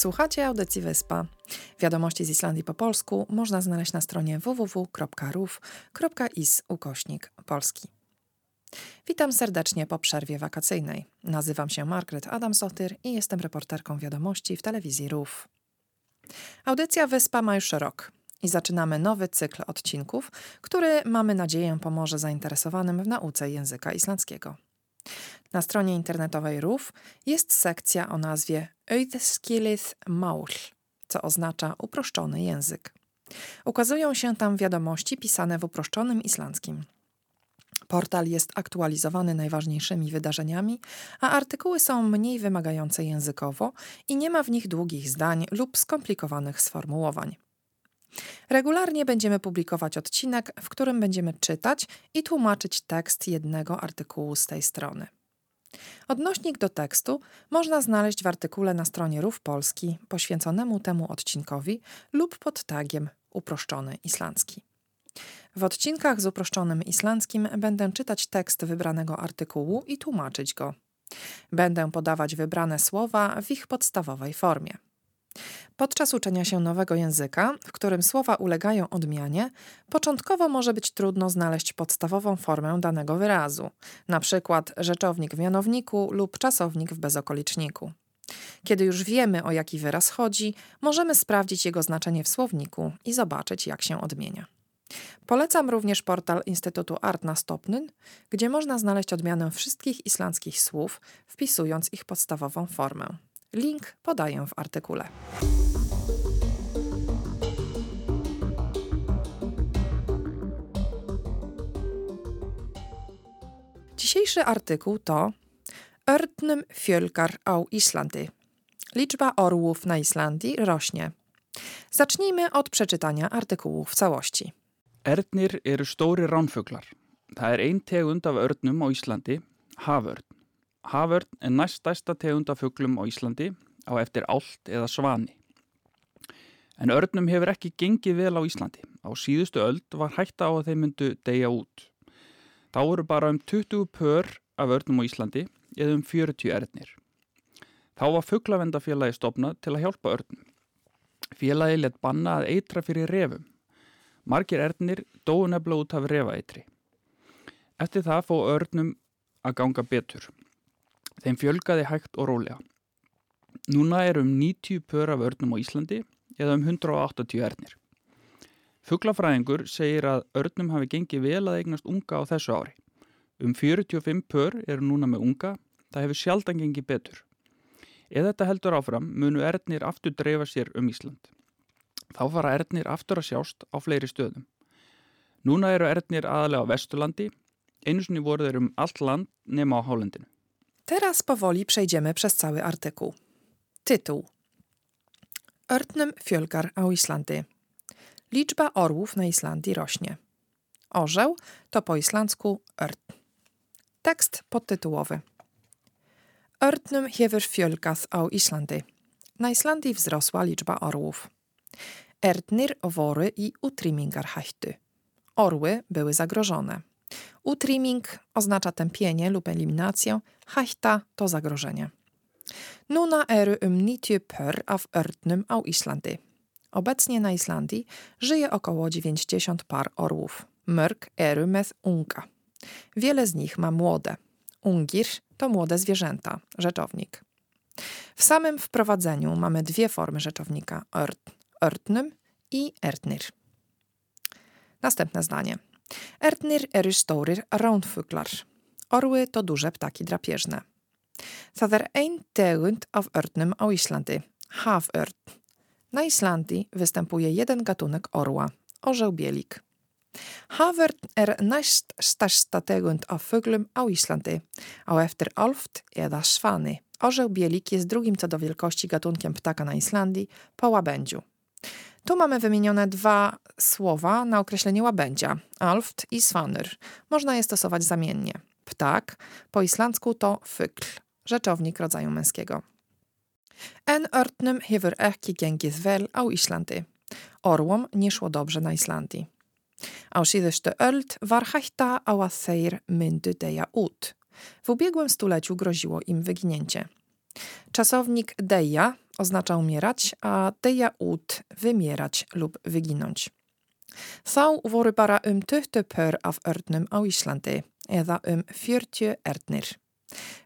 Słuchacie audycji Wyspa. Wiadomości z Islandii po polsku można znaleźć na stronie www.ruf.is ukośnik polski. Witam serdecznie po przerwie wakacyjnej. Nazywam się Margaret Adamsotyr i jestem reporterką wiadomości w telewizji RUF. Audycja Wyspa ma już rok i zaczynamy nowy cykl odcinków, który mamy nadzieję pomoże zainteresowanym w nauce języka islandzkiego. Na stronie internetowej RUF jest sekcja o nazwie Auðskilið Maul, co oznacza uproszczony język. Ukazują się tam wiadomości pisane w uproszczonym islandzkim. Portal jest aktualizowany najważniejszymi wydarzeniami, a artykuły są mniej wymagające językowo i nie ma w nich długich zdań lub skomplikowanych sformułowań. Regularnie będziemy publikować odcinek, w którym będziemy czytać i tłumaczyć tekst jednego artykułu z tej strony. Odnośnik do tekstu można znaleźć w artykule na stronie Rów Polski poświęconemu temu odcinkowi lub pod tagiem uproszczony islandzki. W odcinkach z uproszczonym islandzkim będę czytać tekst wybranego artykułu i tłumaczyć go. Będę podawać wybrane słowa w ich podstawowej formie. Podczas uczenia się nowego języka, w którym słowa ulegają odmianie, początkowo może być trudno znaleźć podstawową formę danego wyrazu, przykład rzeczownik w mianowniku lub czasownik w bezokoliczniku. Kiedy już wiemy, o jaki wyraz chodzi, możemy sprawdzić jego znaczenie w słowniku i zobaczyć, jak się odmienia. Polecam również portal Instytutu Art na Stopnyn, gdzie można znaleźć odmianę wszystkich islandzkich słów, wpisując ich podstawową formę. Link podaję w artykule. Dzisiejszy artykuł to Örtnum fjölkar á Islandi. Liczba orłów na Islandii rośnie. Zacznijmy od przeczytania artykułu w całości. Ernir eru stóri ránfuglar. Það er ein tegund af örnum á Íslandi, haförn. Haförn er næststæsta tegund af fuglum á Íslandi á eftir ált eða svani. En örnum hefur ekki gengið vel á Íslandi. Á síðustu öld var hætta á að þeim myndu deyja út. Þá eru bara um 20 pör af örnum á Íslandi eða um 40 ernir. Þá var fugglavendafélagi stopnað til að hjálpa örnum. Félagi let banna að eitra fyrir refum. Margir ernir dóu nefnilega út af refaeitri. Eftir það fó örnum að ganga betur. Þeim fjölgaði hægt og rólega. Núna er um 90 pör af örnum á Íslandi eða um 180 ernir. Fuglafræðingur segir að örnum hafi gengið vel að eignast unga á þessu ári. Um 45 pör eru núna með unga, það hefur sjaldan gengið betur. Ef þetta heldur áfram munu ernir aftur dreifa sér um Ísland. Þá fara ernir aftur að sjást á fleiri stöðum. Núna eru ernir aðalega á Vesturlandi, einu sinni voru þeir um allt land nema á Hálendinu. Teraz powoli przejdziemy przez cały artykuł. Tytuł. Örtnum fjölgar á Islandii. Liczba orłów na Islandii rośnie. Orzeł to po islandzku ört. Tekst podtytułowy. Örtnum hefur fjölgað á Islandii. Na Islandii wzrosła liczba orłów. Ertnir wory i utrymmingarhættu. Orły były zagrożone. Utrimming oznacza tępienie lub eliminację, hætta to zagrożenie. Nuna eru um 90 pör af örtnum á Islandi. Obecnie na Islandii żyje około 90 par orłów. Mörk eru með unga. Wiele z nich ma młode. Ungir to młode zwierzęta, rzeczownik. W samym wprowadzeniu mamy dwie formy rzeczownika ört, örtnum i ertnir. Następne zdanie. Ertnir eru stórir ránfuglar. Orły to duże ptaki drapieżne. Það er ein tegund af örtnum á Íslandi, haförn. Na Islandii występuje jeden gatunek orła, orzeł bielik. Haförn er næst stærsta tegund af fuglum á Íslandi, á eftir alft eða svany. Orzeł bielik jest drugim co do wielkości gatunkiem ptaka na Islandii po łabędziu. Tu mamy wymienione dwa słowa na określenie łabędzia, alft i svanur. Można je stosować zamiennie. Ptak po islandzku to fugl, rzeczownik rodzaju męskiego. En örtnum hefur ekki gengið vel á Íslandi. Orłom nie szło dobrze na Islandii. Á síðustu öld var hætta á að þeir myndu deyja út. W ubiegłym stuleciu groziło im wyginięcie. Czasownik deja oznacza umierać, a deja ut wymierać lub wyginąć. Þá voru bara um 20 pör af örnum á Íslandi eða um 40 ernir.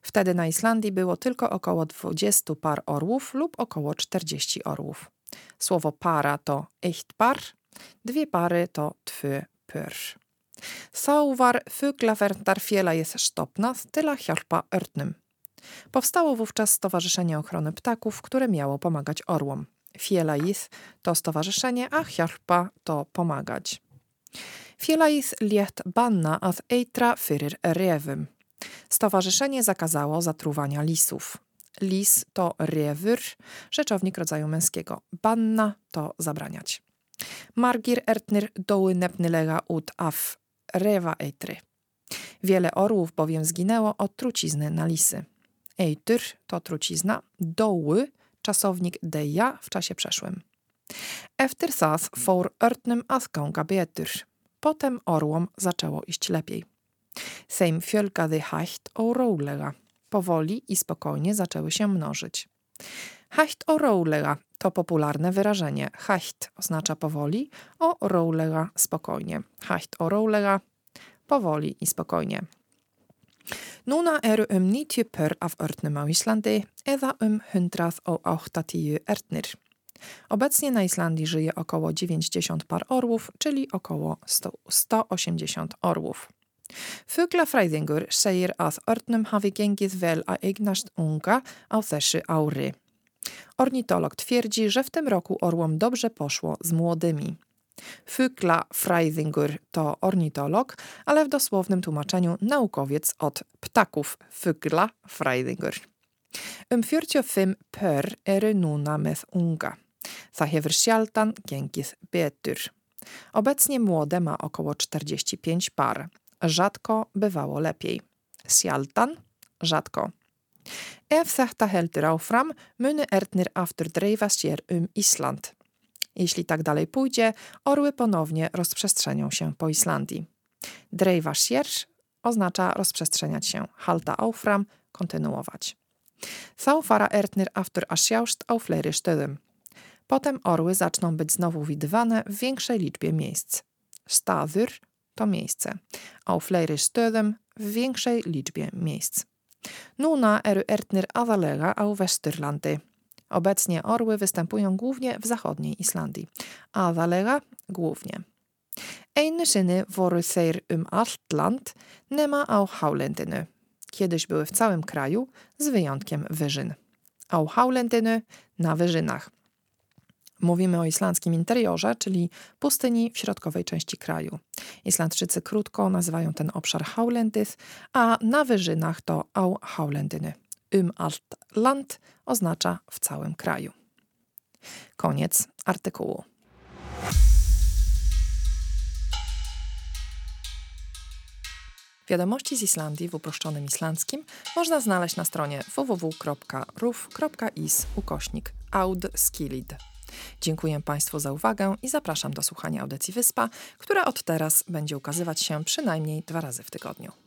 Wtedy na Islandii było tylko około 20 par orłów lub około 40 orłów. Słowo para to eitt par, dwie pary to tvö pör. Þá var Fuglaverndar stopnað til að hjálpa örnum. Powstało wówczas Stowarzyszenie Ochrony Ptaków, które miało pomagać orłom. Fielaith to stowarzyszenie, a hjálpa to pomagać. Fielaith liet banna að eitra fyrir rewym. Stowarzyszenie zakazało zatruwania lisów. Lis to rewur, rzeczownik rodzaju męskiego. Banna to zabraniać. Margir ertnir doły nepnylega ut af rewa eitry. Wiele orłów bowiem zginęło od trucizny na lisy. Eityr to trucizna, doły czasownik deja w czasie przeszłym. Efter sas for örtnym askąga betur. Potem orłom zaczęło iść lepiej. Sejm fjölgaði hægt og rólega. Powoli i spokojnie zaczęły się mnożyć. Hægt o rólega to popularne wyrażenie. Hægt oznacza powoli, o rólega spokojnie. Hægt o rólega powoli i spokojnie. Núna eru um 90 pör af örnum á Íslandi eða um 180 ernir. Obecnie na Islandii żyje około 90 par orłów, czyli około 100, 180 orłów. Fuglafræðingur segir að örnum hafi gengið vel að eignast unga á þessu ári. Ornitolog twierdzi, że w tym roku orłom dobrze poszło z młodymi. Fugla Freidingur to ornitolog, ale w dosłownym tłumaczeniu naukowiec od ptaków Fugla Freidingur. Um 45 pör eru núna með unga. Það hefur sjaldan gengið. Obecnie młode ma około 45 par. Rzadko bywało lepiej. Sjaldan rzadko. Ef þetta heldur áfram munu Ernir aftur dreifa sér um Island. Jeśli tak dalej pójdzie, orły ponownie rozprzestrzenią się po Islandii. Dreiva sér oznacza rozprzestrzeniać się. Halta áfram kontynuować. Þá fara Ernir aftur að sjást á. Potem orły zaczną być znowu widywane w większej liczbie miejsc. Staður to miejsce. Á fleiri w większej liczbie miejsc. Núna eru Ernir aðalega á Vesturlandi. Obecnie orły występują głównie w zachodniej Islandii. Aðalega głównie. Einu sinni voru þeir um allt land nema á hálendinu. Kiedyś były w całym kraju, z wyjątkiem wyżyn. Á hálendinu na wyżynach. Mówimy o islandzkim interiorze, czyli pustyni w środkowej części kraju. Islandczycy krótko nazywają ten obszar Hálendið, a na wyżynach to Au Hálendiny. Um alt land oznacza w całym kraju. Koniec artykułu. Wiadomości z Islandii w uproszczonym islandzkim można znaleźć na stronie www.ruf.is ukośnik audskilid. Dziękuję Państwu za uwagę i zapraszam do słuchania audycji Wyspa, która od teraz będzie ukazywać się przynajmniej dwa razy w tygodniu.